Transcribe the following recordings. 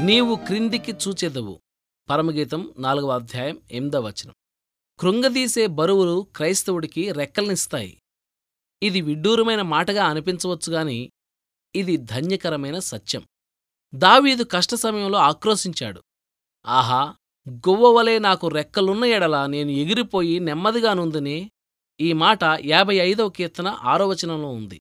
నీవు క్రిందికి చూచెదవు. పరమగీతం నాలుగవ అధ్యాయం ఎనిమిదవ వచనం. కృంగదీసే బరువులు క్రైస్తవుడికి రెక్కల్నిస్తాయి. ఇది విడ్డూరమైన మాటగా అనిపించవచ్చుగాని ఇది ధన్యకరమైన సత్యం. దావీదు కష్ట సమయంలో ఆక్రోశించాడు. ఆహా గువ్వవలే నాకు రెక్కలున్న ఎడల నేను ఎగిరిపోయి నెమ్మదిగానుందని ఈ మాట యాభై ఐదవ కీర్తన ఆరో వచనంలో ఉంది.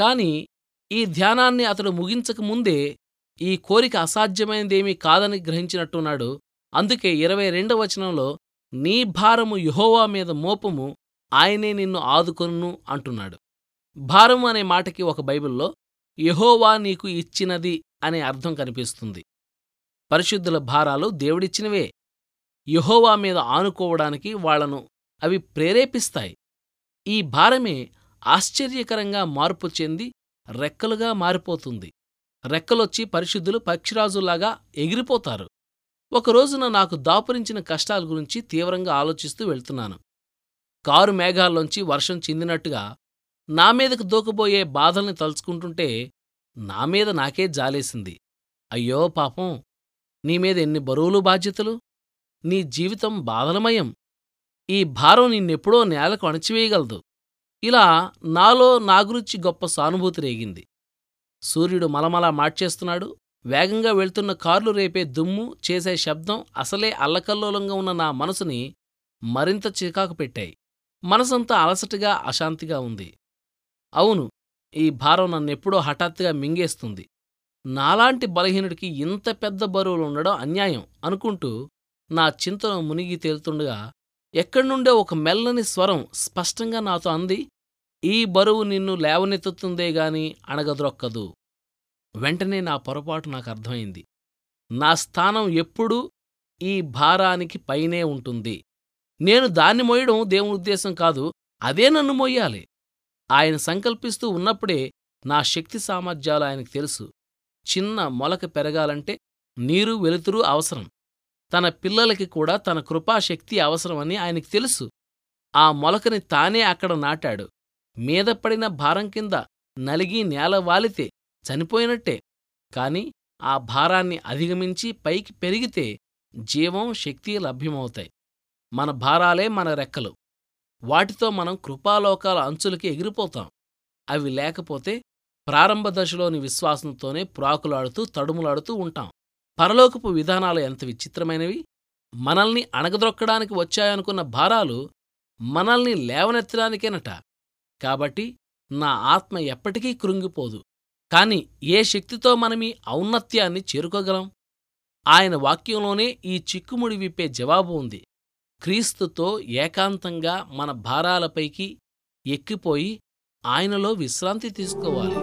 కాని ఈ ధ్యానాన్ని అతడు ముగించకముందే ఈ కోరిక అసాధ్యమైనదేమీ కాదని గ్రహించినట్టున్నాడు. అందుకే ఇరవై రెండవ వచనంలో నీ భారము యుహోవా మీద మోపము ఆయనే నిన్ను ఆదుకొనును అంటున్నాడు. భారము అనే మాటకి ఒక బైబిల్లో యహోవా నీకు ఇచ్చినది అనే అర్థం కనిపిస్తుంది. పరిశుద్ధుల భారాలు దేవుడిచ్చినవే. యహోవా మీద ఆనుకోవడానికి వాళ్ళను అవి ప్రేరేపిస్తాయి. ఈ భారమే ఆశ్చర్యకరంగా మార్పు చెంది రెక్కలుగా మారిపోతుంది. రెక్కలొచ్చి పరిశుద్ధులు పక్షిరాజులాగా ఎగిరిపోతారు. ఒకరోజున నాకు దాపురించిన కష్టాల గురించి తీవ్రంగా ఆలోచిస్తూ వెళ్తున్నాను. కారు మేఘాల్లోంచి వర్షం చిందినట్టుగా నా మీదకు దూకబోయే బాధల్ని తలుచుకుంటుంటే నా మీద నాకే జాలేసింది. అయ్యో పాపం! నీ మీద ఎన్ని బరువులు బాధ్యతలు? నీ జీవితం బాధలమయం. ఈ భారం నిన్నెప్పుడో నేలకు అణచివేయగలదు. ఇలా నాలో నా గురించి గొప్ప సానుభూతి రేగింది. సూర్యుడు మలమలా మార్చేస్తున్నాడు. వేగంగా వెళ్తున్న కార్లు రేపే దుమ్ము చేసే శబ్దం అసలే అల్లకల్లోలంగా ఉన్న నా మనసుని మరింత చికాకు పెట్టాయి. మనసంతా అలసటగా అశాంతిగా ఉంది. అవును ఈ భారం నన్నెప్పుడో హఠాత్తుగా మింగేస్తుంది. నాలాంటి బలహీనుడికి ఇంత పెద్ద బరువులు ఉండడం అన్యాయం అనుకుంటూ నా చింతను మునిగి తేలుతుండగా ఎక్కడ్నుండే ఒక మెల్లని స్వరం స్పష్టంగా నాతో అంది ఈ బరువు నిన్ను లేవనెత్తుతుందే గాని అణగద్రొక్కదు. వెంటనే నా పొరపాటు నాకు అర్థమైంది. నా స్థానం ఎప్పుడూ ఈ భారానికి పైనే ఉంటుంది. నేను దాన్ని మోయడం దేవుని ఉద్దేశం కాదు అదే నన్ను మోయాలి ఆయన సంకల్పిస్తూ ఉన్నప్పుడే నా శక్తి సామర్థ్యాలు ఆయనకు తెలుసు. చిన్న మొలక పెరగాలంటే నీరు వెలుతురు అవసరం. తన పిల్లలకి కూడా తన కృపాశక్తి అవసరమని ఆయనకి తెలుసు. ఆ మొలకని తానే అక్కడ నాటాడు. మీద పడిన భారం కింద నలిగి నేల వాలితే చనిపోయినట్టే. కాని ఆ భారాన్ని అధిగమించి పైకి పెరిగితే జీవం శక్తి లభ్యమవుతాయి. మన భారాలే మన రెక్కలు. వాటితో మనం కృపాలోకాల అంచులకి ఎగిరిపోతాం. అవి లేకపోతే ప్రారంభ దశలోని విశ్వాసంతోనే ప్రాకులాడుతూ తడుములాడుతూ ఉంటాం. పరలోకపు విధానాలు ఎంత విచిత్రమైనవి! మనల్ని అణగద్రొక్కడానికి వచ్చాయనుకున్న భారాలు మనల్ని లేవనెత్తడానికేనట. కాబట్టి నా ఆత్మ ఎప్పటికీ కృంగిపోదు. కాని ఏ శక్తితో మనమీ ఔన్నత్యాన్ని చేరుకోగలం? ఆయన వాక్యంలోనే ఈ చిక్కుముడి విప్పే జవాబు ఉంది. క్రీస్తుతో ఏకాంతంగా మన భారాలపైకి ఎక్కిపోయి ఆయనలో విశ్రాంతి తీసుకోవాలి.